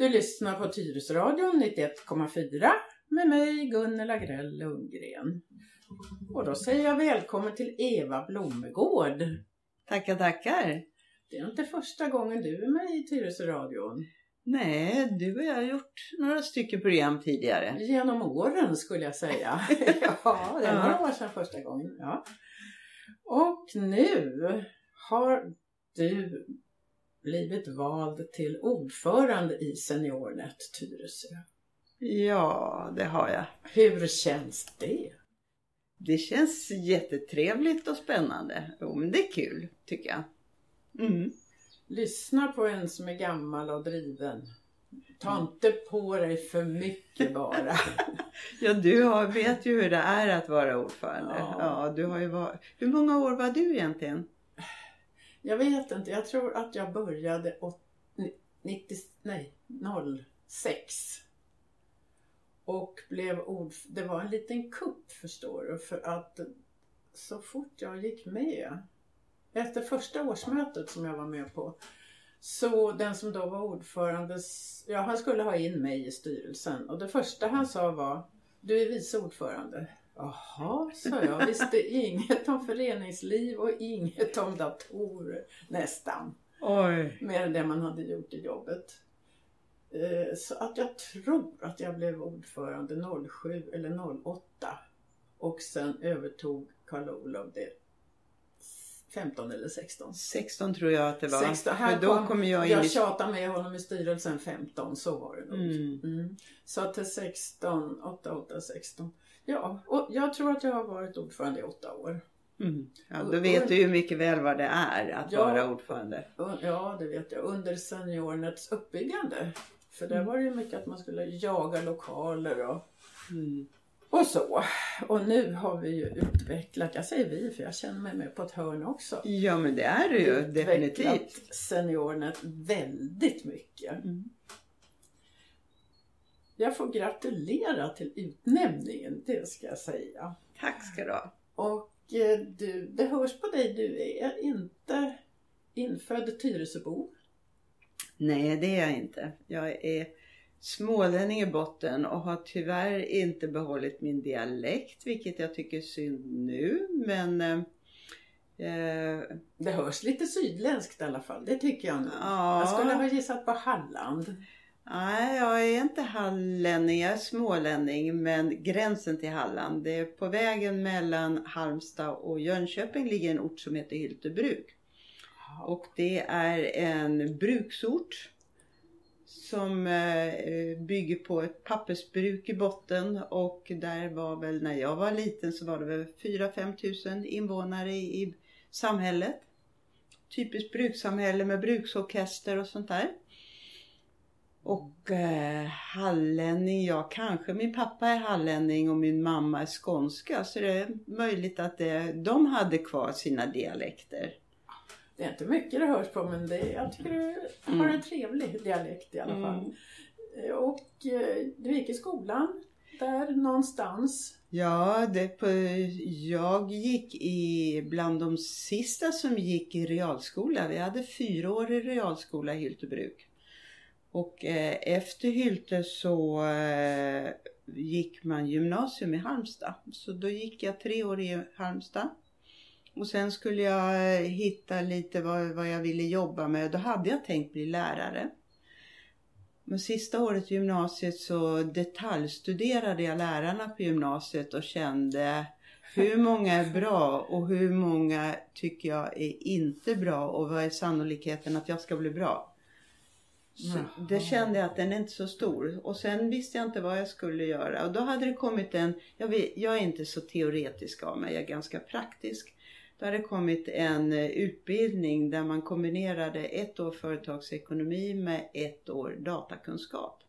Du lyssnar på Tyresradion 91,4 med mig Gunnel Agrell Lundgren. Och då säger jag välkommen till Eva Blomegård. Tackar, tackar. Det är inte första gången du är med i Tyresöradion. Nej, du och jag har gjort några stycken program tidigare. Genom åren skulle jag säga. ja, det är några år sedan första gången. Ja. Och nu har du blivit vald till ordförande i SeniorNet Tyresö. Ja, det har jag. Hur känns det? Det känns jättetrevligt och spännande. Jo, men det är kul tycker jag. Mm. Lyssna på en som är gammal och driven. Ta inte på dig för mycket bara. ja, du har, vet ju hur det är att vara ordförande. Ja. ja du har ju varit, hur många år var du egentligen? Jag vet inte. Jag tror att jag började 90, nej, 06. Och blev ord, det var en liten kupp förstår du. För att så fort jag gick med efter första årsmötet som jag var med på så den som då var ordförande, ja han skulle ha in mig i styrelsen och det första han sa var Du är vice ordförande. Jaha, sa jag. Visste inget om föreningsliv och inget om datorer nästan. Oj. Mer än det man hade gjort i jobbet. Eh, så att jag tror att jag blev ordförande 07 eller 08 och sen övertog Karl-Olof det 15 eller 16. 16 tror jag att det var. 16. Här då kom, kom jag in Jag i... tjatade med honom i styrelsen 15, så var det nog. Mm. Mm. Så till 16, 8, 8, 16. Ja, och jag tror att jag har varit ordförande i åtta år. Mm. Ja, då vet du ju mycket väl vad det är att ja, vara ordförande. Ja, det vet jag. Under SeniorNets uppbyggande. För där mm. var det ju mycket att man skulle jaga lokaler och mm. Och så. Och nu har vi ju utvecklat, jag säger vi för jag känner mig med på ett hörn också. Ja men det är det ju definitivt. SeniorNet väldigt mycket. Mm. Jag får gratulera till utnämningen, det ska jag säga. Tack ska du ha. Och eh, du, det hörs på dig, du är inte infödd Tyresöbo. Nej det är jag inte. Jag är smålänning i botten och har tyvärr inte behållit min dialekt vilket jag tycker är synd nu men eh, Det hörs lite sydländskt i alla fall, det tycker jag nog. Ja. Jag skulle ha gissat på Halland. Nej, jag är inte hallänning, jag är smålänning men gränsen till Halland. Det är på vägen mellan Halmstad och Jönköping ligger en ort som heter Hyltebruk. Och det är en bruksort som eh, bygger på ett pappersbruk i botten och där var väl när jag var liten så var det väl 4-5 tusen invånare i, i samhället. Typiskt brukssamhälle med bruksorkester och sånt där. Och eh, hallänning, ja kanske min pappa är hallänning och min mamma är skånska så det är möjligt att det, de hade kvar sina dialekter. Det är inte mycket det hörs på men det, jag tycker du har en mm. trevlig dialekt i alla fall. Mm. Och eh, du gick i skolan där någonstans? Ja, det på, jag gick i bland de sista som gick i realskola. Vi hade fyra år i realskola i Hyltebruk. Och eh, efter Hylte så eh, gick man gymnasium i Halmstad. Så då gick jag tre år i Halmstad. Och sen skulle jag eh, hitta lite vad, vad jag ville jobba med. Då hade jag tänkt bli lärare. Men sista året i gymnasiet så detaljstuderade jag lärarna på gymnasiet och kände hur många är bra och hur många tycker jag är inte bra och vad är sannolikheten att jag ska bli bra. Så det kände jag att den är inte så stor. Och sen visste jag inte vad jag skulle göra. Och då hade det kommit en, jag, vet, jag är inte så teoretisk av mig, jag är ganska praktisk. Då hade det kommit en eh, utbildning där man kombinerade ett år företagsekonomi med ett år datakunskap.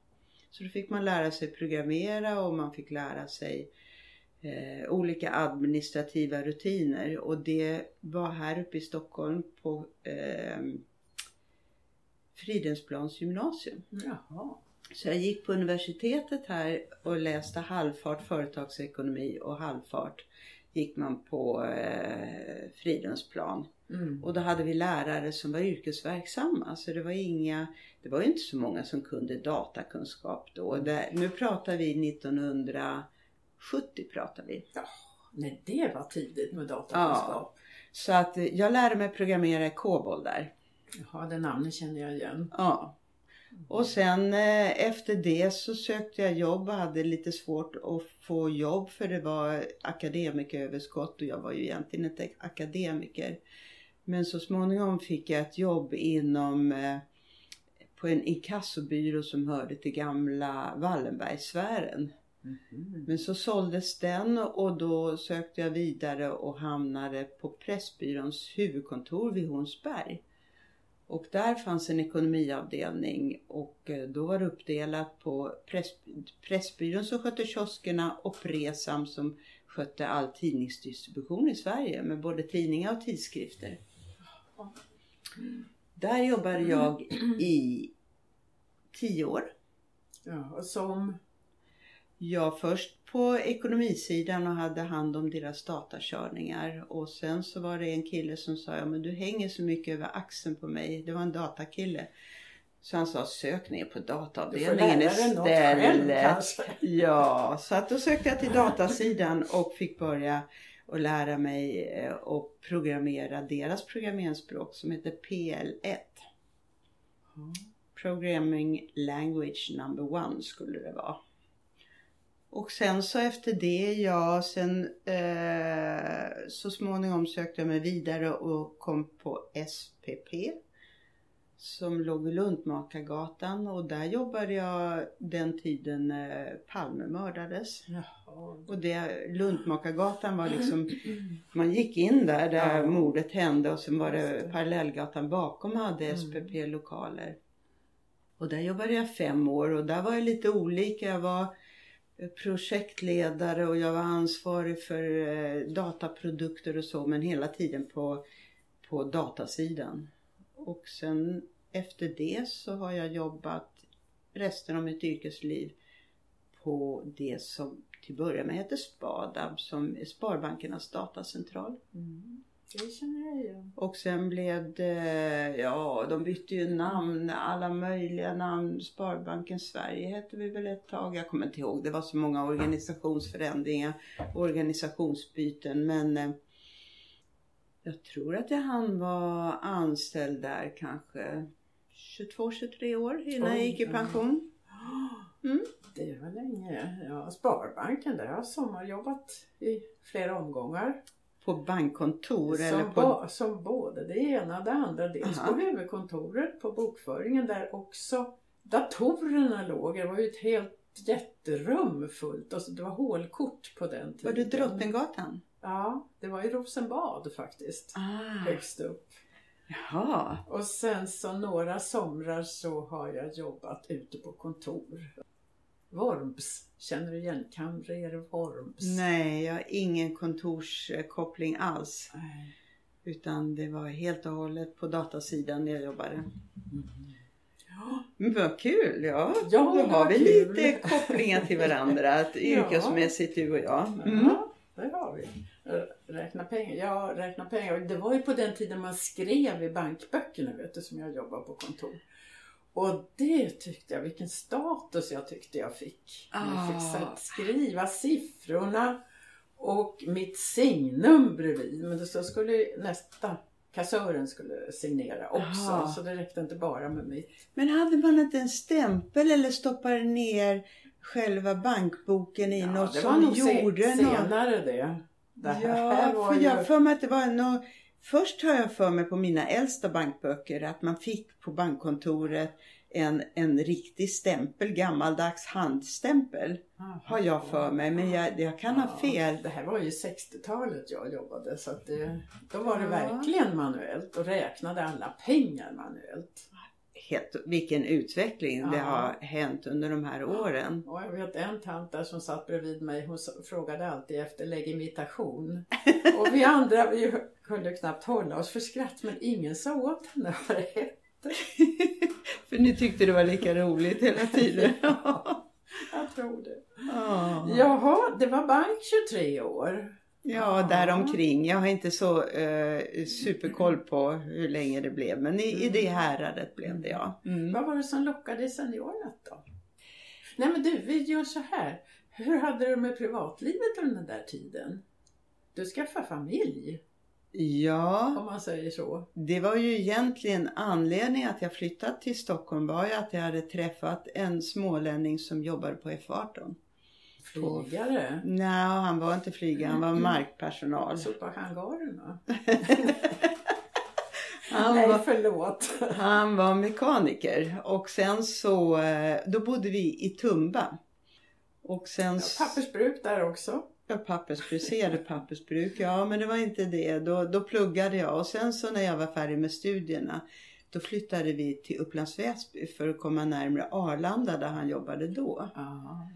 Så då fick man lära sig programmera och man fick lära sig eh, olika administrativa rutiner och det var här uppe i Stockholm på eh, Fridhemsplans gymnasium. Jaha. Så jag gick på universitetet här och läste halvfart företagsekonomi och halvfart gick man på eh, Fridhemsplan. Mm. Och då hade vi lärare som var yrkesverksamma. Så det var inga, det var inte så många som kunde datakunskap då. Det, nu pratar vi 1970 pratar vi. Nej, det var tidigt med datakunskap. Så att eh, jag lärde mig programmera i COBOL där. Jaha, det namnet känner jag igen. Ja. Och sen eh, efter det så sökte jag jobb och hade lite svårt att få jobb för det var akademikeröverskott och jag var ju egentligen inte akademiker. Men så småningom fick jag ett jobb inom eh, på en inkassobyrå som hörde till gamla Wallenbergsfären. Mhm. Men så såldes den och då sökte jag vidare och hamnade på Pressbyråns huvudkontor vid Hornsberg. Och där fanns en ekonomiavdelning och eh, då var det uppdelat på press, Pressbyrån som skötte kioskerna och Presam som skötte all tidningsdistribution i Sverige med både tidningar och tidskrifter. Där jobbade jag i tio år. Ja, och som... Jag först på ekonomisidan och hade hand om deras datakörningar och sen så var det en kille som sa ja men du hänger så mycket över axeln på mig. Det var en datakille. Så han sa sök ner på dataavdelningen istället. Ja, så att då sökte jag till datasidan och fick börja och lära mig eh, att programmera deras programmeringsspråk som heter PL1. Programming Language Number One skulle det vara. Och sen så efter det, ja, sen eh, så småningom sökte jag mig vidare och kom på SPP som låg vid Luntmakargatan och där jobbade jag den tiden eh, Palme mördades. Jaha. Och det, Luntmakargatan var liksom, man gick in där där Ja. mordet hände och sen var det parallellgatan bakom hade Mm. SPP lokaler. Och där jobbade jag fem år och där var jag lite olika. Jag var projektledare och jag var ansvarig för eh, dataprodukter och så men hela tiden på, på datasidan. Och sen efter det så har jag jobbat resten av mitt yrkesliv på det som till början med hette Spadab som är Sparbankernas datacentral. Mm. Det känner jag igen. Och sen blev det, ja de bytte ju namn, alla möjliga namn. Sparbanken Sverige hette vi väl ett tag, jag kommer inte ihåg. Det var så många organisationsförändringar, organisationsbyten men eh, jag tror att jag hann vara anställd där kanske 22-23 år innan jag gick i ja. Mm. Det var länge. Ja, Sparbanken, där har jag sommarjobbat i flera omgångar. På bankkontor eller Som, på... ba, som både det ena och det andra. Dels Aha. på huvudkontoret på bokföringen där också datorerna låg. Det var ju ett helt jätterum fullt. Alltså det var hålkort på den tiden. Var det Drottninggatan? Ja, det var i Rosenbad faktiskt. Ah, Högst upp. jaha. Och sen så några somrar så har jag jobbat ute på kontor. Worms, känner du igen kamrer Worms? Nej, jag har ingen kontorskoppling alls. Nej. Utan det var helt och hållet på datasidan jag jobbade. Ja, Men vad kul! Ja, Ja, då har vi kul. lite kopplingar till varandra. Att yrkesmässigt du och jag. Mm. ja det har vi. Räkna pengar. Ja, räkna pengar. Det var ju på den tiden man skrev i bankböckerna vet du, som jag jobbar på kontor. Och det tyckte jag, vilken status jag tyckte jag fick. Jag fick så Ah. att skriva siffrorna och mitt signum bredvid. Men det så skulle nästa kassören skulle signera också. Aha. Så det räckte inte bara med mitt. Men hade man inte en stämpel eller stoppade ner själva bankboken i Ja, något det var som nog gjorde något? senare det. Det här Ja, var för ju... jag för mig att det var nog... Först har jag för mig på mina äldsta bankböcker att man fick på bankkontoret en, en riktig stämpel, gammaldags handstämpel. Har jag för mig, men jag, jag kan ha Ja, fel. Det här var ju 60-talet jag jobbade så att det, då var det Ja. verkligen manuellt och räknade alla pengar manuellt. Helt, vilken utveckling det Ja. har hänt under de här åren. Och jag vet en tant där som satt bredvid mig, hon frågade alltid efter legitimation. Och vi andra vi kunde knappt hålla oss för skratt men ingen sa åt henne vad det hette. För ni tyckte det var lika roligt hela tiden. Jag tror det. Ja. Jaha, det var bank 23 år. Ja, däromkring. Jag har inte så eh, superkoll på hur länge det blev. Men i, i det häradet blev det ja. Mm. Vad var det som lockade i Seniornet då? Nej men du, vi gör så här. Hur hade du med privatlivet under den där tiden? Du skaffade familj, Ja, om man säger så. det var ju egentligen anledningen att jag flyttat till Stockholm var ju att jag hade träffat en smålänning som jobbade på F18. Flygare. Nej, han var inte flygare, han var markpersonal. Sopa hangarerna. Han Nej, var, förlåt. han var mekaniker och sen så, eh, då bodde vi i Tumba. Och sen... s- Pappersbruk där också. Ser du pappersbruk? Ja, men det var inte det. Då, då pluggade jag och sen så när jag var färdig med studierna då flyttade vi till Upplands Väsby för att komma närmare Arlanda där han jobbade då. Ja.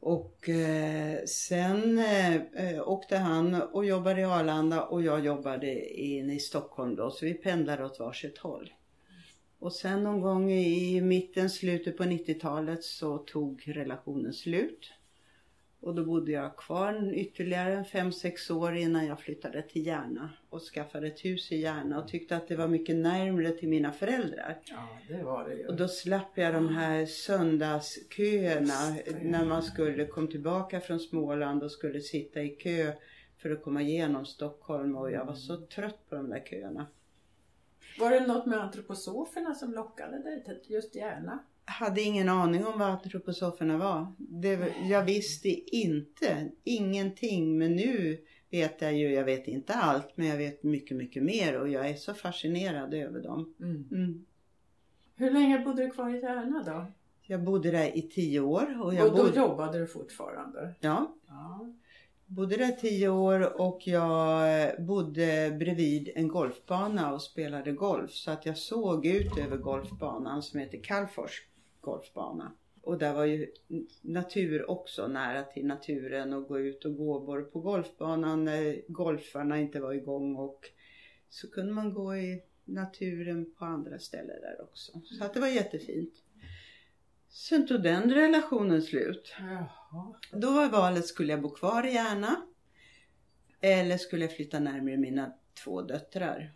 Och eh, sen eh, eh, åkte han och jobbade i Arlanda och jag jobbade inne i Stockholm då så vi pendlade åt varsitt håll. Och sen någon gång i mitten, slutet på 90-talet så tog relationen slut. Och då bodde jag kvar ytterligare fem sex år innan jag flyttade till Järna och skaffade ett hus i Järna och tyckte att det var mycket närmre till mina föräldrar. ja, det var det ju. Och då slapp jag de här söndagsköerna när man skulle kom tillbaka från Småland och skulle sitta i kö för att komma igenom Stockholm och jag var så trött på de där köerna. Var det något med antroposoferna som lockade dig till just Järna? Hade ingen aning om vad antroposoferna var. Det, jag visste inte, ingenting. Men nu vet jag ju, jag vet inte allt, men jag vet mycket, mycket mer och jag är så fascinerad över dem. Mm. Hur länge bodde du kvar i Järna då? Jag bodde där i tio år och jag och då bodde, jobbade du fortfarande? ja, Ja. bodde där tio år och jag bodde bredvid en golfbana och spelade golf. Så att jag såg ut över golfbanan som heter Kalfors golfbana. Och där var ju natur också, nära till naturen och gå ut och gå både på golfbanan när golfarna inte var igång och så kunde man gå i naturen på andra ställen där också. Så att det var jättefint. Sen tog den relationen slut. Jaha. Då var valet, skulle jag bo kvar i Järna? Eller skulle jag flytta närmare mina två döttrar?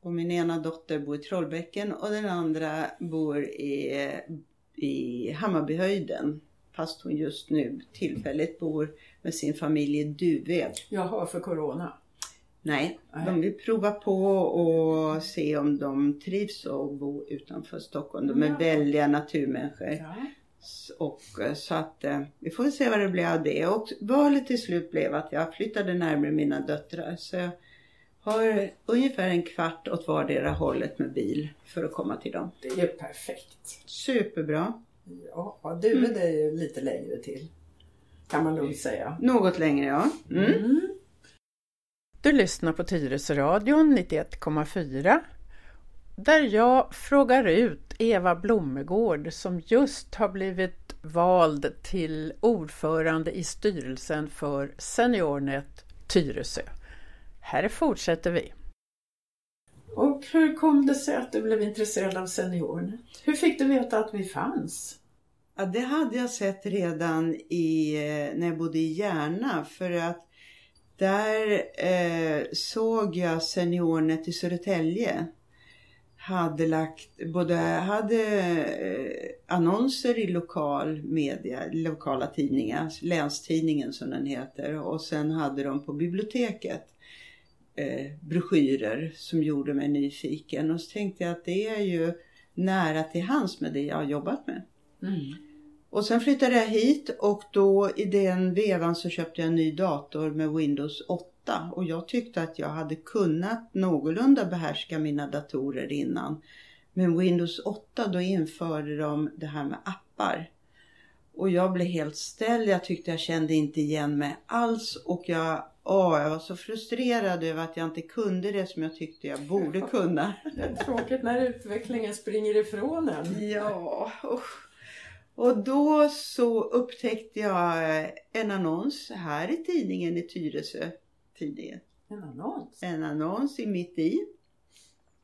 Och min ena dotter bor i Trollbäcken och den andra bor i, i Hammarbyhöjden. Fast hon just nu tillfälligt bor med sin familj i Duved. Jaha, för Corona. Nej, Nej. de vill prova på och se om de trivs att bo utanför Stockholm. De är Ja. välja naturmänniskor. Ja. Och eh, så att eh, vi får se vad det blir av det. Och valet till slut blev att jag flyttade närmare mina döttrar. Så har ungefär en kvart åt vardera hållet med bil för att komma till dem. Det är ju perfekt. Superbra. Ja, du är det ju lite längre till. Kan man nog säga. Något längre ja. Mm. Mm. Du lyssnar på Tyresöradion 91,4 där jag frågar ut Eva Blommegård som just har blivit vald till ordförande i styrelsen för Seniornet Tyresö. Här fortsätter vi. Och hur kom det sig att du blev intresserad av Seniornet? Hur fick du veta att vi fanns? Ja, det hade jag sett redan i, eh, när jag bodde i Järna för att där eh, såg jag Seniornet i Södertälje hade lagt, både hade eh, annonser i lokal media, lokala tidningar, Länstidningen som den heter och sen hade de på biblioteket eh, broschyrer som gjorde mig nyfiken och så tänkte jag att det är ju nära till hands med det jag har jobbat med. Mm. Och sen flyttade jag hit och då i den vevan så köpte jag en ny dator med Windows 8 och jag tyckte att jag hade kunnat någorlunda behärska mina datorer innan. Men Windows 8 då införde de det här med appar. Och jag blev helt ställd, jag tyckte jag kände inte igen mig alls och jag, åh, jag var så frustrerad över att jag inte kunde det som jag tyckte jag borde kunna. Det är tråkigt när utvecklingen springer ifrån en. Ja, usch. Och då så upptäckte jag eh, en annons här i tidningen i Tyresö. Tidningen. En annons. En annons i mitt i.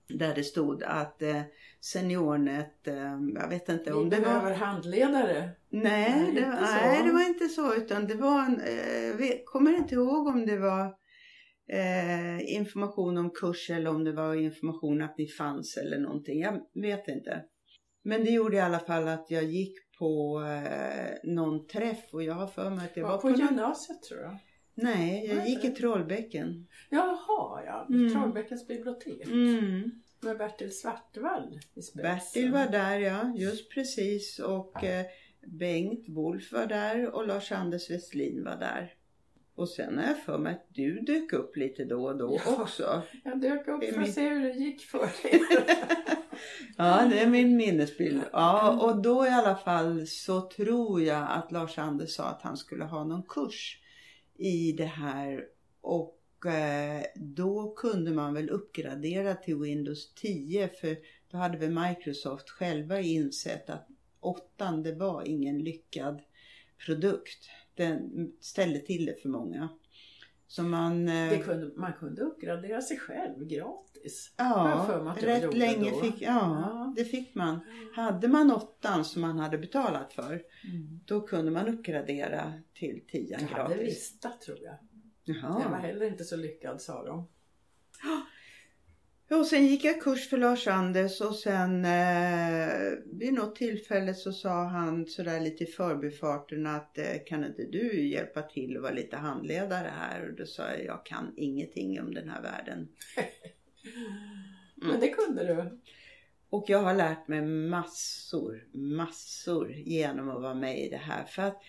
Där det stod att eh, Seniornet, eh, jag vet inte Vi om det var... behöver handledare. Nej, Nej, det, så. nej, det var inte så utan det var en, eh, vet, kommer inte ihåg om det var eh, information om kurs eller om det var information att ni fanns eller någonting. Jag vet inte. Men det gjorde i alla fall att jag gick på eh, någon träff och jag har för mig att Det var var på någon... gymnasiet tror jag. Nej, jag Var gick i? Trollbäcken. Jaha, ja. Mm. Trollbäckens bibliotek. Mm. Med Bertil Svartvall i spetsen. Bertil var där ja, just precis och eh, Bengt Wolf var där och Lars-Anders Westlin var där. Och sen har jag för mig att du dök upp lite då och då Ja. också. Jag dök upp för att se hur det gick för dig. Ja, det är min minnesbild. Ja, och då i alla fall så tror jag att Lars-Anders sa att han skulle ha någon kurs i det här och eh, då kunde man väl uppgradera till Windows 10 för då hade väl Microsoft själva insett att åttan det var ingen lyckad produkt. Den ställde till det för många. Så man... eh, kunde, man kunde uppgradera sig själv gratis. Ja, rätt länge då. fick, ja, Ja. det fick man. Hade man åttan som man hade betalat för, Mm. då kunde man uppgradera till tian Jag hade gratis. Vista tror jag. Den var Jaha. heller inte så lyckad sa de. Och sen gick jag kurs för Lars-Anders och sen eh, vid något tillfälle så sa han sådär lite i förbifarten att eh, kan inte du hjälpa till och vara lite handledare här? Och då sa jag, jag kan ingenting om den här världen. Men det kunde du. Och jag har lärt mig massor, massor genom att vara med i det här. För att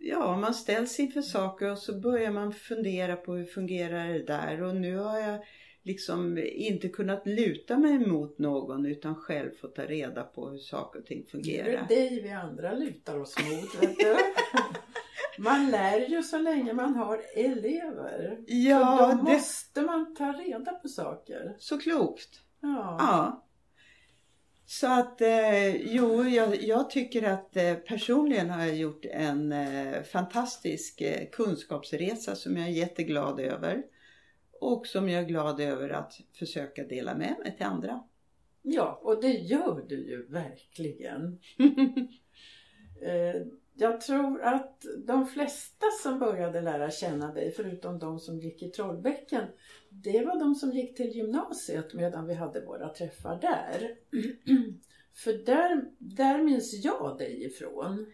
ja, man ställs inför saker och så börjar man fundera på hur fungerar det där. Och nu har jag liksom inte kunnat luta mig mot någon utan själv fått ta reda på hur saker och ting Det är fungerar. dig vi andra lutar oss mot. Vet du? Man lär ju så länge man har elever. Ja, då det måste man ta reda på saker. så klokt. Ja. Ja. Så att eh, jo, jag, jag tycker att eh, personligen har jag gjort en eh, fantastisk eh, kunskapsresa som jag är jätteglad över. Och som jag är glad över att försöka dela med mig till andra. ja, och det gör du ju verkligen. Jag tror att de flesta som började lära känna dig, förutom de som gick i Trollbäcken, det var de som gick till gymnasiet medan vi hade våra träffar där. För där, där minns jag dig ifrån.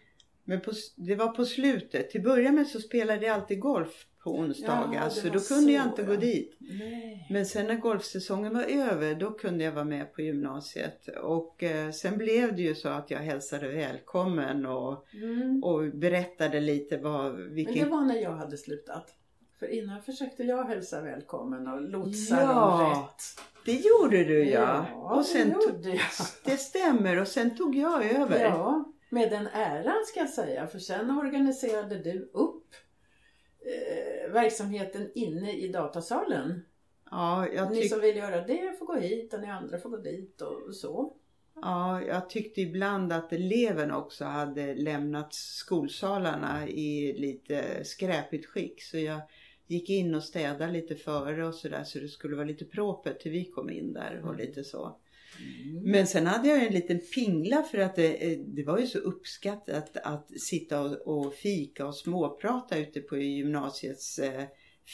Men på, det var på slutet. Till början med så spelade jag alltid golf på onsdagar. Ja, så då kunde jag så, inte ja. gå dit. Nej. Men sen när golfsäsongen var över då kunde jag vara med på gymnasiet. Och eh, sen blev det ju så att jag hälsade välkommen och, Mm. och berättade lite vad, Men det vilken... var när jag hade slutat. För innan försökte jag hälsa välkommen och lotsa Ja, dem rätt. Det gjorde du ja. Ja, och sen det tog, gjorde jag. det stämmer och sen tog jag över. Ja, med den äran ska jag säga. För sen organiserade du upp verksamheten inne i datasalen. Ja, jag, Ni tyck, som vill göra det får gå hit och ni andra får gå dit och så. ja, jag tyckte ibland att eleverna också hade lämnat skolsalarna i lite skräpigt skick. Så jag gick in och städade lite före och sådär så det skulle vara lite propert till vi kom in där och Mm. lite så. Men sen hade jag en liten pingla för att det, eh, det var ju så uppskattat att sitta och, och fika och småprata ute på gymnasiets eh,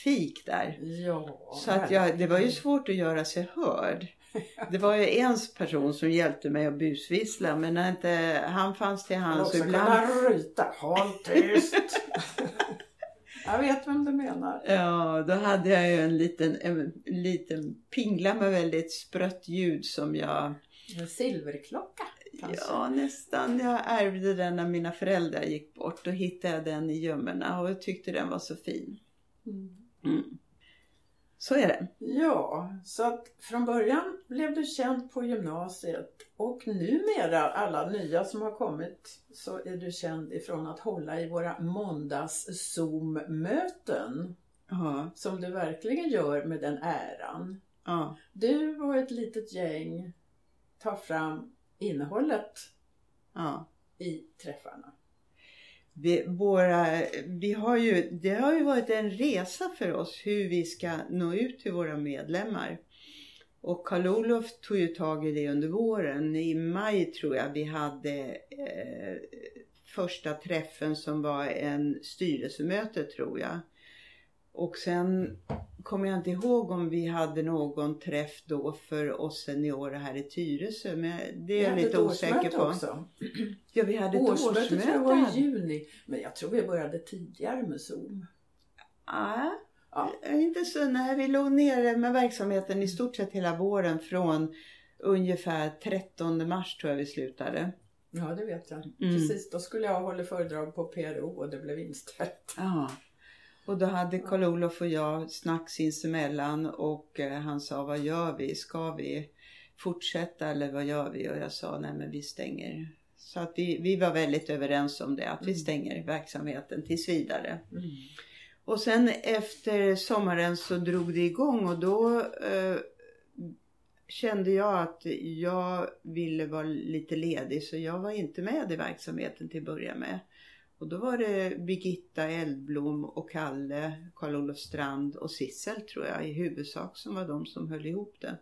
fik där. Ja, Så att jag, det var ju svårt att göra sig hörd. Det var ju en person som hjälpte mig att busvissla men när inte han fanns till Han hands också så ibland... kunna ryta. Håll tyst! jag vet vem du menar. Ja, då hade jag ju en liten, en liten pingla med väldigt sprött ljud som jag... En silverklocka kanske. Ja, nästan. Jag ärvde den när mina föräldrar gick bort. Då hittade jag den i gömmorna och jag tyckte den var så fin. Mm. Mm. Så är det. Ja, så att från början blev du känd på gymnasiet och numera alla nya som har kommit så är du känd ifrån att hålla i våra måndags Zoom-möten Ja, som du verkligen gör med den äran. ja, Du och ett litet gäng tar fram innehållet ja. i träffarna. Vi, våra, vi har ju, det har ju varit en resa för oss hur vi ska nå ut till våra medlemmar. Och Karl-Olof tog ju tag i det under våren. I maj tror jag vi hade eh, första träffen som var en styrelsemöte tror jag. Och sen kommer jag inte ihåg om vi hade någon träff då för oss seniorer här i Tyresö. Men det är jag lite osäker på. Också. Ja, vi hade ett årsmöte. årsmöte. tror jag var i juni. Men jag tror vi började tidigare med Zoom. Ja, Ja. inte så. Nej, vi låg nere med verksamheten i stort sett hela våren från ungefär 13 mars tror jag vi slutade. Ja, det vet jag. Mm. Precis, då skulle jag hålla föredrag på PRO och det blev inställt. Ja. Och då hade Karl-Olof och jag snack sinsemellan och eh, han sa vad gör vi? Ska vi fortsätta eller vad gör vi? Och jag sa nej men vi stänger. Så att vi, vi var väldigt överens om det, att vi Mm. stänger verksamheten tills vidare. Mm. Och sen efter sommaren så drog det igång och då eh, kände jag att jag ville vara lite ledig så jag var inte med i verksamheten till att börja med. Och då var det Birgitta Eldblom och Kalle, Karl-Olof Strand och Sissel tror jag i huvudsak som var de som höll ihop det.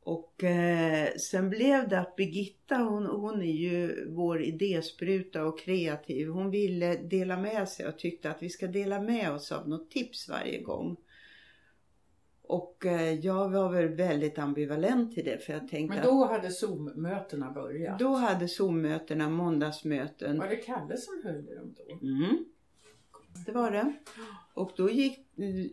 Och eh, sen blev det att Birgitta hon, hon är ju vår idéspruta och kreativ. Hon ville dela med sig och tyckte att vi ska dela med oss av något tips varje gång. Och eh, jag var väl väldigt ambivalent till det för jag tänkte Men då hade Zoom-mötena börjat. då hade Zoom-mötena, måndagsmöten. Var det Kalle som höll i dem då? Mm. Det var det. Och då gick,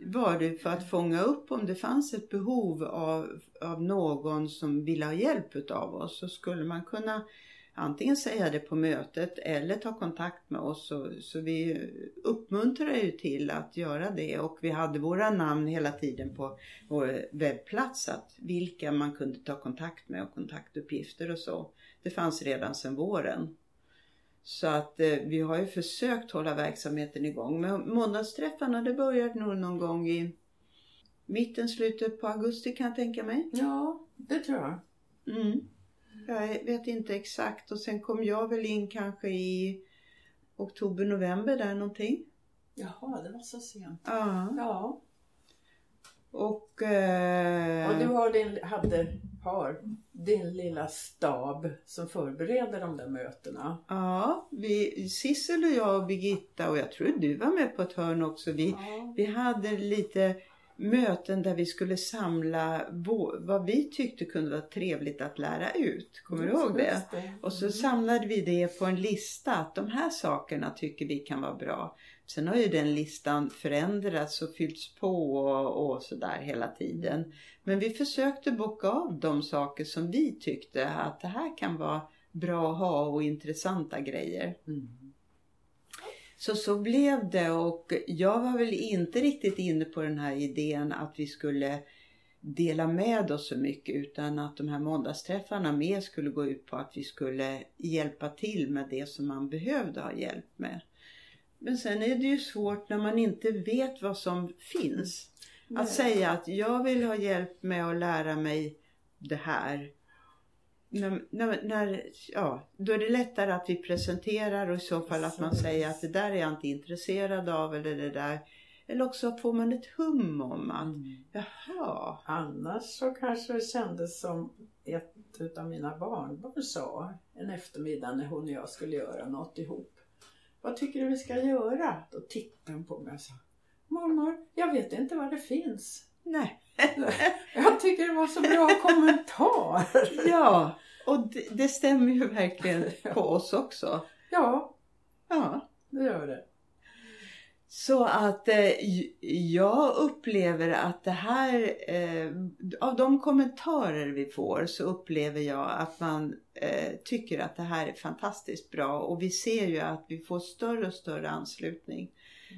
var det för att fånga upp om det fanns ett behov av, av någon som ville ha hjälp utav oss så skulle man kunna antingen säga det på mötet eller ta kontakt med oss. Så, så vi uppmuntrar ju till att göra det och vi hade våra namn hela tiden på vår webbplats att vilka man kunde ta kontakt med och kontaktuppgifter och så. Det fanns redan sedan våren. Så att eh, vi har ju försökt hålla verksamheten igång. Men måndagsträffarna det började nog någon gång i mitten, slutet på augusti kan jag tänka mig. Ja, det tror jag. Mm. Jag vet inte exakt och sen kom jag väl in kanske i oktober, november där någonting. Jaha, det var så sent. Ja. Ja, Och... Eh, och du har din, hade, har din lilla stab som förbereder de där mötena. Ja, vi, Sissel och jag och Birgitta och jag tror du var med på ett hörn också. Vi, Ja. Vi hade lite möten där vi skulle samla vad vi tyckte kunde vara trevligt att lära ut. Kommer du ihåg det. Och så Mm. samlade vi det på en lista att de här sakerna tycker vi kan vara bra. Sen har ju den listan förändrats och fyllts på och, och sådär hela tiden. Men vi försökte bocka av de saker som vi tyckte att det här kan vara bra att ha och intressanta grejer. Mm. Så så blev det och jag var väl inte riktigt inne på den här idén att vi skulle dela med oss så mycket utan att de här måndagsträffarna mer skulle gå ut på att vi skulle hjälpa till med det som man behövde ha hjälp med. Men sen är det ju svårt när man inte vet vad som finns. Nej. Att säga att jag vill ha hjälp med att lära mig det här. När, när, när, ja, då är det lättare att vi presenterar och i så fall att man säger att det där är jag inte intresserad av eller det där. Eller också får man ett hum om att Mm. jaha, Annars så kanske det kändes som ett utav mina barnbarn sa en eftermiddag när hon och jag skulle göra något ihop. Vad tycker du vi ska göra? Då tittade hon på mig och sa Mormor, jag vet inte vad det finns. nej. Jag tycker det var så bra kommentar. Ja, och det, det stämmer ju verkligen på oss också. Ja, Ja. det gör det. Så att eh, jag upplever att det här, eh, av de kommentarer vi får så upplever jag att man eh, tycker att det här är fantastiskt bra och vi ser ju att vi får större och större anslutning.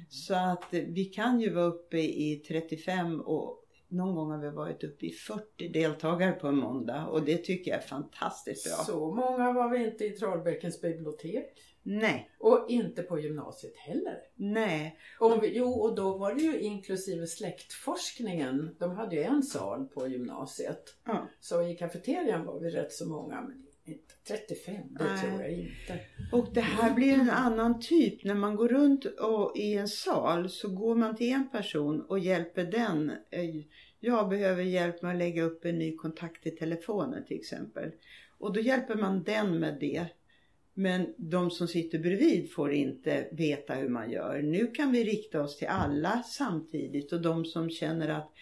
Så att vi kan ju vara uppe i 35 och någon gång har vi varit uppe i 40 deltagare på en måndag och det tycker jag är fantastiskt bra. Så många var vi inte i Trollbäckens bibliotek. Nej, Och inte på gymnasiet heller. nej, Och jo, och då var det ju inklusive släktforskningen. De hade ju en sal på gymnasiet. ja. Så i kafeterian var vi rätt så många, men inte 35, det Nej. tror jag inte. Och det här blir en annan typ. När man går runt och, i en sal så går man till en person och hjälper den. Eh, jag behöver hjälp med att lägga upp en ny kontakt i telefonen till exempel. Och då hjälper man den med det. Men de som sitter bredvid får inte veta hur man gör. Nu kan vi rikta oss till alla samtidigt och de som känner att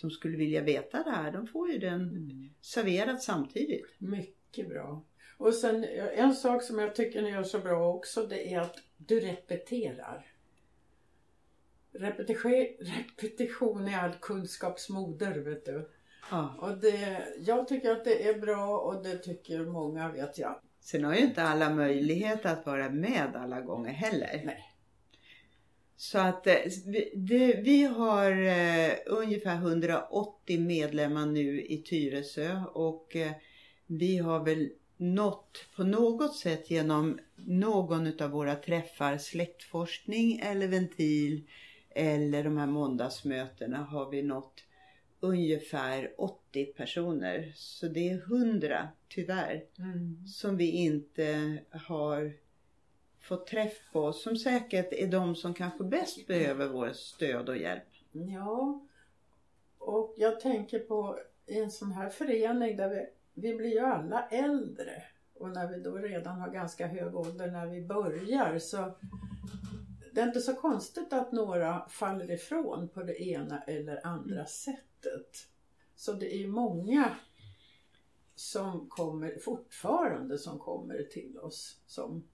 de skulle vilja veta det här, de får ju den Mm. serverad samtidigt. Mycket bra. Och sen en sak som jag tycker ni gör så bra också det är att du repeterar. Repetition, repetition är all kunskaps moder vet du. Ja. Och det, jag tycker att det är bra och det tycker många vet jag. Sen har ju inte alla möjlighet att vara med alla gånger heller. Nej. Så att eh, vi, det, vi har eh, ungefär 180 medlemmar nu i Tyresö och eh, vi har väl nått på något sätt genom någon av våra träffar, släktforskning eller ventil eller de här måndagsmötena har vi nått ungefär 80 personer. Så det är 100 tyvärr Mm. som vi inte har fått träff på. Som säkert är de som kanske bäst behöver vårt stöd och hjälp. Ja, och jag tänker på i en sån här förening där vi, vi blir ju alla äldre. Och när vi då redan har ganska hög ålder när vi börjar så det är inte så konstigt att några faller ifrån på det ena eller andra sättet. Så det är ju många som kommer fortfarande som kommer till oss som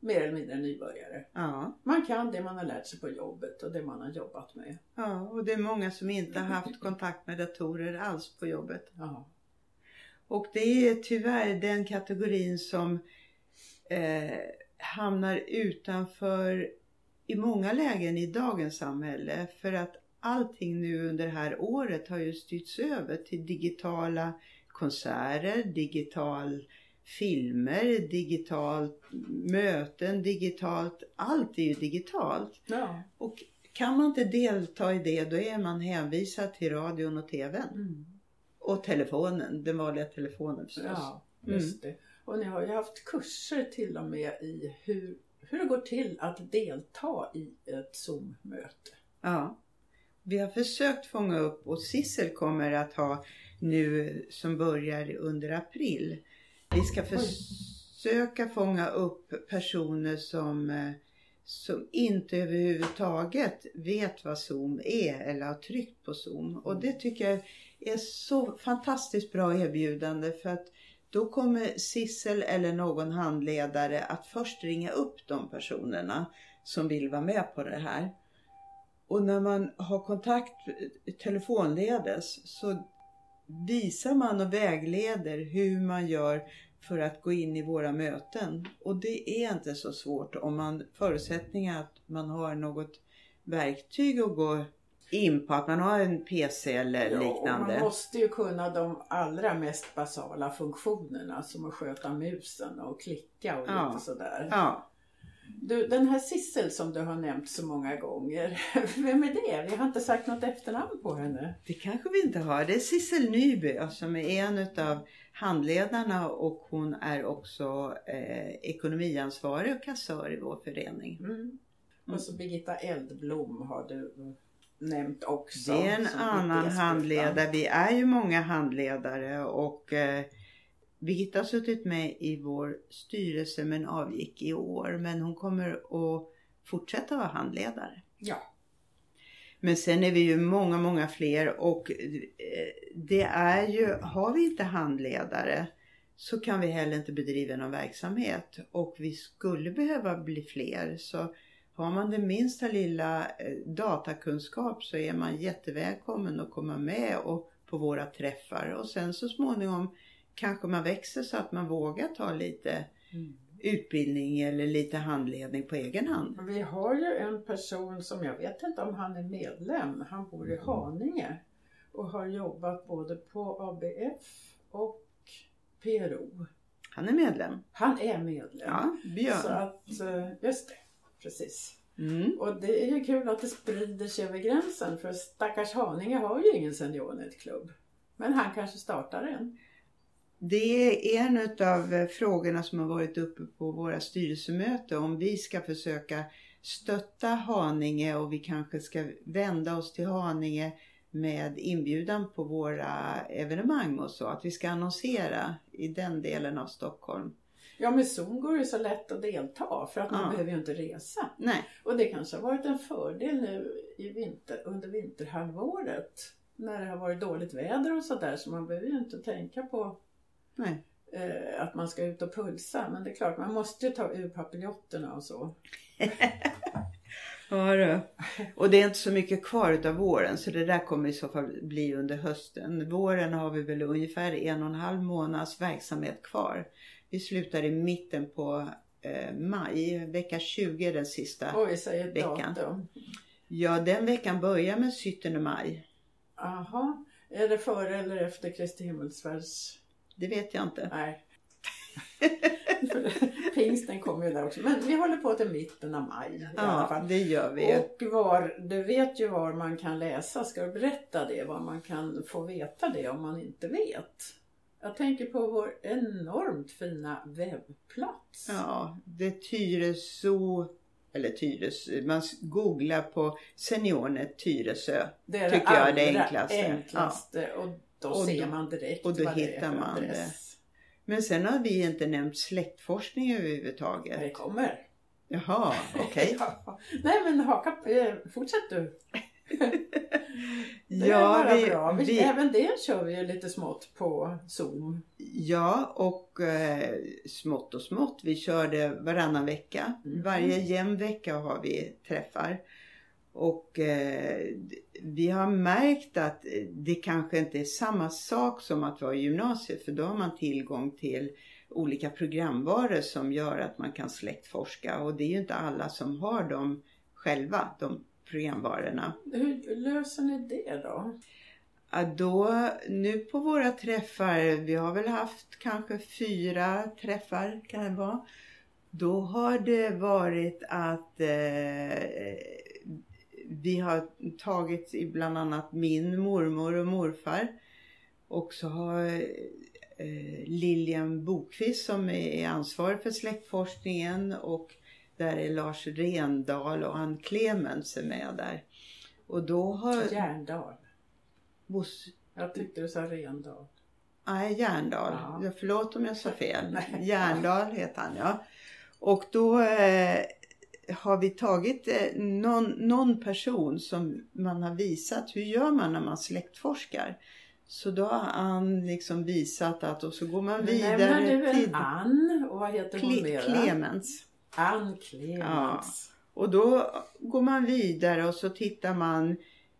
mer eller mindre nybörjare. Ja, Man kan det man har lärt sig på jobbet och det man har jobbat med. ja, och det är många som inte har haft kontakt med datorer alls på jobbet. Ja. Och det är tyvärr den kategorin som eh, hamnar utanför i många lägen i dagens samhälle. För att allting nu under det här året har ju styrts över till digitala konserter, digital filmer, digitalt möten, digitalt. Allt är ju digitalt. Ja. Och kan man inte delta i det då är man hänvisad till radion och tvn. Mm. Och telefonen, den vanliga telefonen förstås. ja, just det. Och ni har ju haft kurser till och med i hur, hur det går till att delta i ett Zoom-möte. Ja. Vi har försökt fånga upp och Sissel kommer att ha nu som börjar under april. Vi ska försöka fånga upp personer som, eh, som inte överhuvudtaget vet vad Zoom är eller har tryckt på Zoom. Och det tycker jag är så fantastiskt bra erbjudande för att då kommer Sissel eller någon handledare att först ringa upp de personerna som vill vara med på det här. Och när man har kontakt eh, telefonledes så visar man och vägleder hur man gör för att gå in i våra möten. Och det är inte så svårt om man förutsättningar att man har något verktyg att gå in på, att man har en PC eller Ja, liknande. man måste ju kunna de allra mest basala funktionerna som att sköta musen och klicka och Ja. lite sådär. Ja, Du, den här Sissel som du har nämnt så många gånger, vem är det? Vi har inte sagt något efternamn på henne. det kanske vi inte har. Det är Sissel Nyby som är en utav handledarna och hon är också eh, ekonomiansvarig och kassör i vår förening. Mm. Och så Birgitta Eldblom har du nämnt också. Det är en annan handledare. Vi är ju många handledare och eh, Birgitta har suttit med i vår styrelse men avgick i år. Men hon kommer att fortsätta vara handledare. Ja. Men sen är vi ju många, många fler och eh, det är ju, har vi inte handledare så kan vi heller inte bedriva någon verksamhet och vi skulle behöva bli fler. Så har man den minsta lilla eh, datakunskap så är man jättevälkommen att komma med och på våra träffar och sen så småningom kanske man växer så att man vågar ta lite Mm. utbildning eller lite handledning på egen hand. Vi har ju en person som jag vet inte om han är medlem. Han bor i Haninge och har jobbat både på ABF och PRO. Han är medlem. Han är medlem. Ja, Så Björn. att, eh, just det, precis. Mm. Och det är ju kul att det sprider sig över gränsen för stackars Haninge har ju ingen seniornetklubb. Men han kanske startar en. Det är en av frågorna som har varit uppe på våra styrelsemöten. Om vi ska försöka stötta Haninge och vi kanske ska vända oss till Haninge med inbjudan på våra evenemang och så. Att vi ska annonsera i den delen av Stockholm. Ja med Zoom går det så lätt att delta för att man Ja. behöver ju inte resa. Nej, Och det kanske har varit en fördel nu i vinter, under vinterhalvåret. När det har varit dåligt väder och sådär så man behöver ju inte tänka på nej. eh, att man ska ut och pulsa. Men det är klart man måste ju ta ur papiljonterna och så. Ja du. Och det är inte så mycket kvar utav våren så det där kommer i så fall bli under hösten. Våren har vi väl ungefär en och en halv månads verksamhet kvar. Vi slutar i mitten på eh, maj, vecka 20 är den sista. Oj, säg ett Veckan. datum. Ja, den veckan börjar med 17 maj. Jaha, är det före eller efter Kristi himmelsfärds? Det vet jag inte. Nej. Pingsten kommer ju där också. Men vi håller på till mitten av maj i alla Ja, fall. det gör vi. Och var, du vet ju var man kan läsa. Ska du berätta det? Var man kan få veta det om man inte vet? Jag tänker på vår enormt fina webbplats. Ja, det är Tyresö, eller Tyresö, man googlar på Seniornet Tyresö. det är tycker jag är det enklaste. enklaste. Och då Och ser då- man direkt och då vad det är hittar för man adress. Men sen har vi inte nämnt släktforskning Det överhuvudtaget. kommer. Jaha, okej. Ja. Nej men haka, eh, fortsätt du. Det är Ja, bara vi, bra. Vi, vi, Även det kör vi ju lite smått på Zoom. ja, och eh, smått och smått. Vi kör det varannan vecka. Mm. Varje jämn vecka har vi träffar. Och eh, vi har märkt att det kanske inte är samma sak som att vara i gymnasiet. För då har man tillgång till olika programvaror som gör att man kan släktforska. Och det är ju inte alla som har dem själva, de programvarorna. Hur löser ni det då? Ja, då, nu på våra träffar, vi har väl haft kanske fyra träffar kan det vara. Då har det varit att eh, vi har tagit i bland annat min mormor och morfar. Och så har eh, Lilian Bokvist som är ansvarig för släktforskningen och där är Lars Rendal och Ann Clemens är med där. Och då har Järndal. Bos, Jag tyckte du sa Rendal. nej, Järndal. Ja. Förlåt om jag sa fel. Järndal heter han ja. Och då eh, har vi tagit eh, någon, någon person som man har visat hur gör man när man släktforskar. Så då har han liksom visat att och så går man Nämner vidare du en till Ann och vad heter hon mera? Clemens. Ann Clemens. Och då går man vidare och så tittar man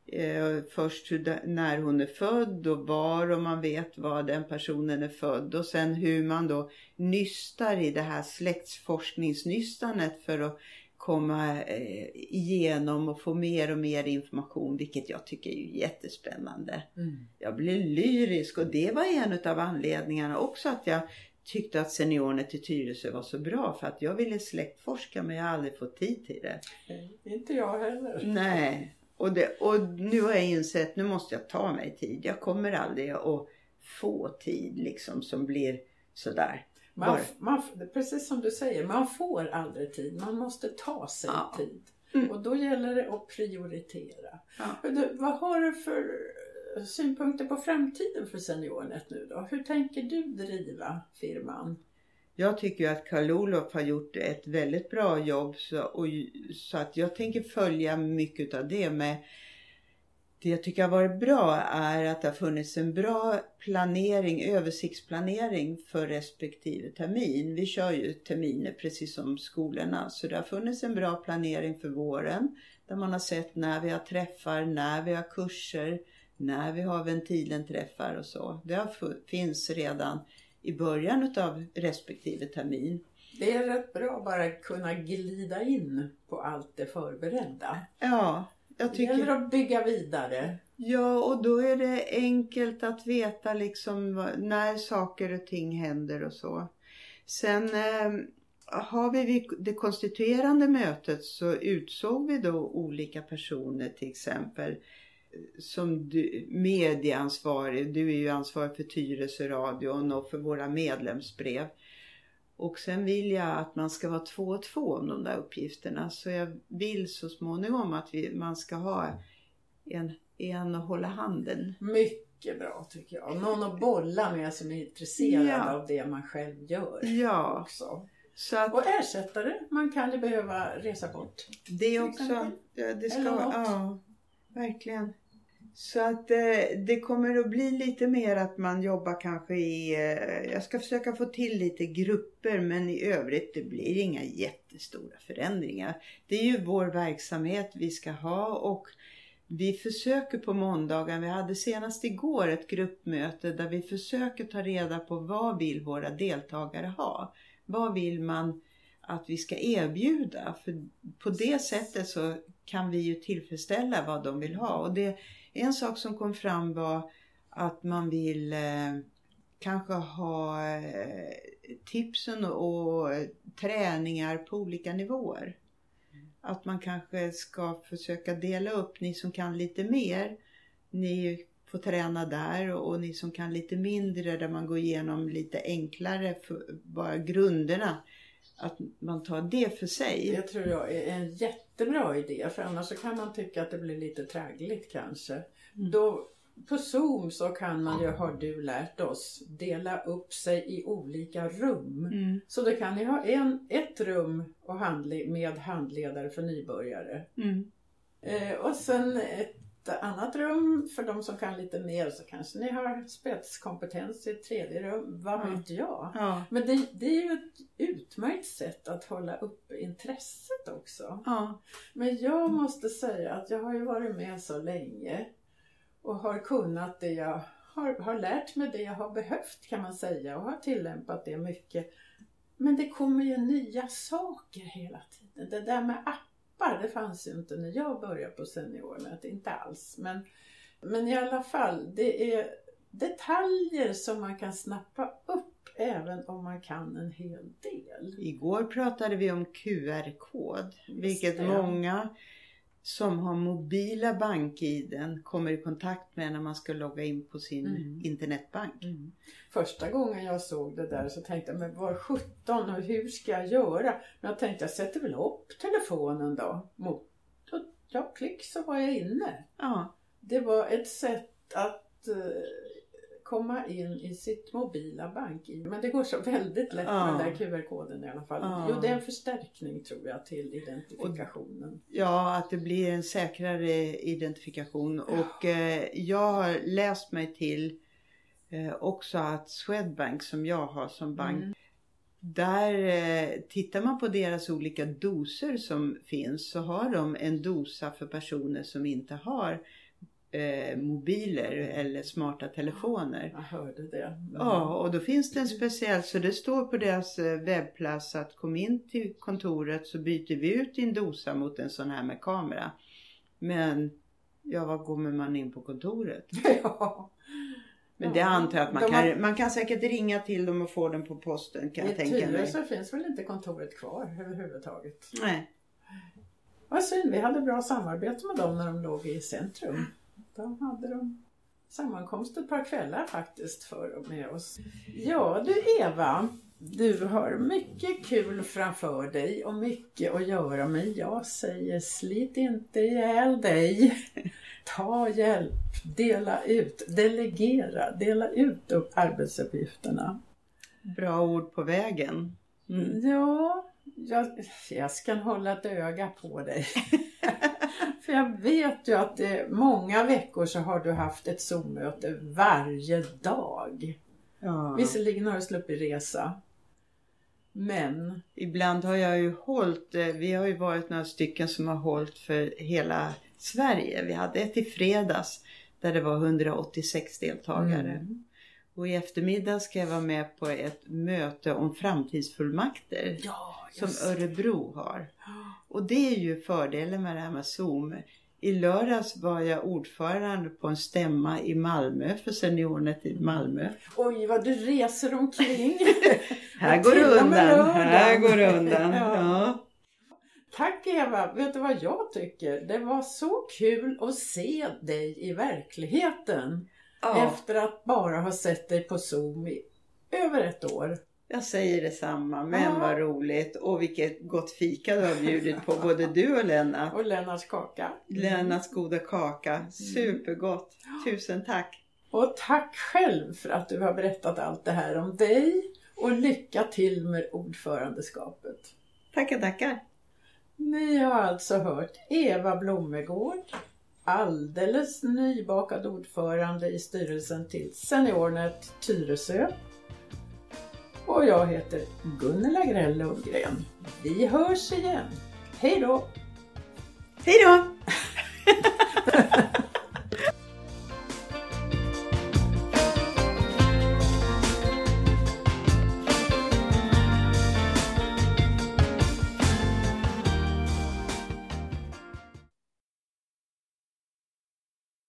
eh, först hur, när hon är född och var och man vet var den personen är född och sen hur man då nystar i det här släktforskningsnystanet för att komma eh, igenom och få mer och mer information vilket jag tycker är jättespännande. Mm. Jag blir lyrisk och det var en av anledningarna också att jag tyckte att seniornet i Tyresö var så bra för att jag ville släktforska men jag har aldrig fått tid till det. Eh, Inte jag heller. Nej, och, det, och nu har jag insett nu måste jag ta mig tid. Jag kommer aldrig att få tid liksom som blir sådär. Man, man, precis som du säger, man får aldrig tid. Man måste ta sig Ja. tid. Mm. Och då gäller det att prioritera. Ja. Du, vad har du för synpunkter på framtiden för SeniorNet nu då? Hur tänker du driva firman? Jag tycker ju att Karl-Olof har gjort ett väldigt bra jobb så, och, så att jag tänker följa mycket av det med det jag tycker har varit bra är att det har funnits en bra planering, översiktsplanering för respektive termin. Vi kör ju terminer precis som skolorna så det har funnits en bra planering för våren där man har sett när vi har träffar, när vi har kurser, när vi har ventilenträffar och så. Det finns redan i början utav respektive termin. Det är rätt bra bara att kunna glida in på allt det förberedda. Ja, jag Det tycker... gäller att bygga vidare. Ja, och då är det enkelt att veta liksom när saker och ting händer och så. Sen eh, har vi det konstituerande mötet så utsåg vi då olika personer till exempel eh, som du, medieansvarig, du är ju ansvarig för Tyresö radion och för våra medlemsbrev. Och sen vill jag att man ska vara två och två om de där uppgifterna. Så jag vill så småningom att vi, man ska ha en, en att hålla handen. Mycket bra tycker jag. Någon att bolla med som är intresserad Ja. av det man själv gör Ja, också. så att Och ersättare, man kan ju behöva resa bort. det är också, ja, det ska Eller något. ja, verkligen. Så att eh, det kommer att bli lite mer att man jobbar kanske i, eh, jag ska försöka få till lite grupper men i övrigt det blir inga jättestora förändringar. Det är ju vår verksamhet vi ska ha och vi försöker på måndagen, vi hade senast igår ett gruppmöte där vi försöker ta reda på vad vill våra deltagare ha? Vad vill man att vi ska erbjuda? För på det sättet så kan vi ju tillfredsställa vad de vill ha. Och det, en sak som kom fram var att man vill eh, kanske ha eh, tipsen och träningar på olika nivåer. Att man kanske ska försöka dela upp, ni som kan lite mer, ni får träna där och ni som kan lite mindre där man går igenom lite enklare, för, bara grunderna, att man tar det för sig. Det tror jag är en jättebra idé för annars så kan man tycka att det blir lite traggligt kanske. Mm. Då, på Zoom så kan man ju, har du lärt oss, dela upp sig i olika rum. Mm, Så då kan ni ha en, ett rum och handle, med handledare för nybörjare. mm, Eh, och sen ett annat rum för de som kan lite mer så kanske ni har spetskompetens i ett tredje rum. Vad Ja. vet jag? ja, Men det, det är ju ett utmärkt sätt att hålla upp intresset också. ja, Men jag måste säga att jag har ju varit med så länge och har kunnat det jag har, har lärt mig det jag har behövt kan man säga och har tillämpat det mycket. Men det kommer ju nya saker hela tiden. Det där med appar, det fanns ju inte när jag började på seniornet, inte alls. Men, men i alla fall, det är detaljer som man kan snappa upp även om man kan en hel del. Igår pratade vi om QR-kod, vilket många som har mobila bank-iden kommer i kontakt med när man ska logga in på sin Mm. internetbank. Första gången jag såg det där så tänkte jag, men var 17 och hur ska jag göra? Men jag tänkte, jag sätter väl upp telefonen då. Mot, och, ja, klick så var jag inne. Ja, Det var ett sätt att eh, komma in i sitt mobila bank Men det går så väldigt lätt Ja. med den där QR-koden i alla fall. Ja. Jo, det är en förstärkning tror jag till identifikationen. ja, att det blir en säkrare identifikation. Och eh, jag har läst mig till eh, också att Swedbank som jag har som bank Mm. Där eh, tittar man på deras olika doser som finns så har de en dosa för personer som inte har eh, mobiler eller smarta telefoner. Jag hörde det. Mm. Ja, och då finns det en speciell, så det står på deras eh, webbplats att kom in till kontoret så byter vi ut din dosa mot en sån här med kamera. Men, ja vad kommer man in på kontoret? ja. Men det antar jag att man De har- kan, man kan säkert ringa till dem och få den på posten kan jag I tänka mig. Tyresö finns väl inte kontoret kvar överhuvudtaget. Nej. Vad synd, vi hade bra samarbete med dem när de låg i centrum. De hade de sammankomst ett par kvällar faktiskt för med oss. Ja du Eva, du har mycket kul framför dig och mycket att göra men jag säger slit inte ihjäl dig. Ta hjälp, dela ut, delegera, dela ut upp arbetsuppgifterna. Bra ord på vägen. Mm. Ja, jag, jag ska hålla ett öga på dig. För jag vet ju att det, många veckor så har du haft ett Zoom-möte varje dag. Ja. Visserligen har du sluppit resa. Men, Ibland har jag ju hållit, eh, vi har ju varit några stycken som har hållit för hela Sverige. Vi hade ett i fredags där det var 186 deltagare. Mm. Och i eftermiddag ska jag vara med på ett möte om framtidsfullmakter ja, som Örebro har. Och det är ju fördelen med det här med Zoom. I lördags var jag ordförande på en stämma i Malmö för seniornet i Malmö. Oj, vad du reser omkring. Här går undan. Här går det undan. Ja. Tack Eva! Vet du vad jag tycker? Det var så kul att se dig i verkligheten. Ja. Efter att bara ha sett dig på Zoom i över ett år. Jag säger detsamma, men Ja. vad roligt och vilket gott fika du har bjudit på både du och Lennart. Och Lennarts kaka. Lennarts goda kaka, supergott. Tusen tack! Och tack själv för att du har berättat allt det här om dig och lycka till med ordförandeskapet. Tackar, tackar! Ni har alltså hört Eva Blommegård, alldeles nybakad ordförande i styrelsen till Seniornet Tyresö och jag heter Gunnela Grell Lundgren. Vi hörs igen. Hej då! Hej då!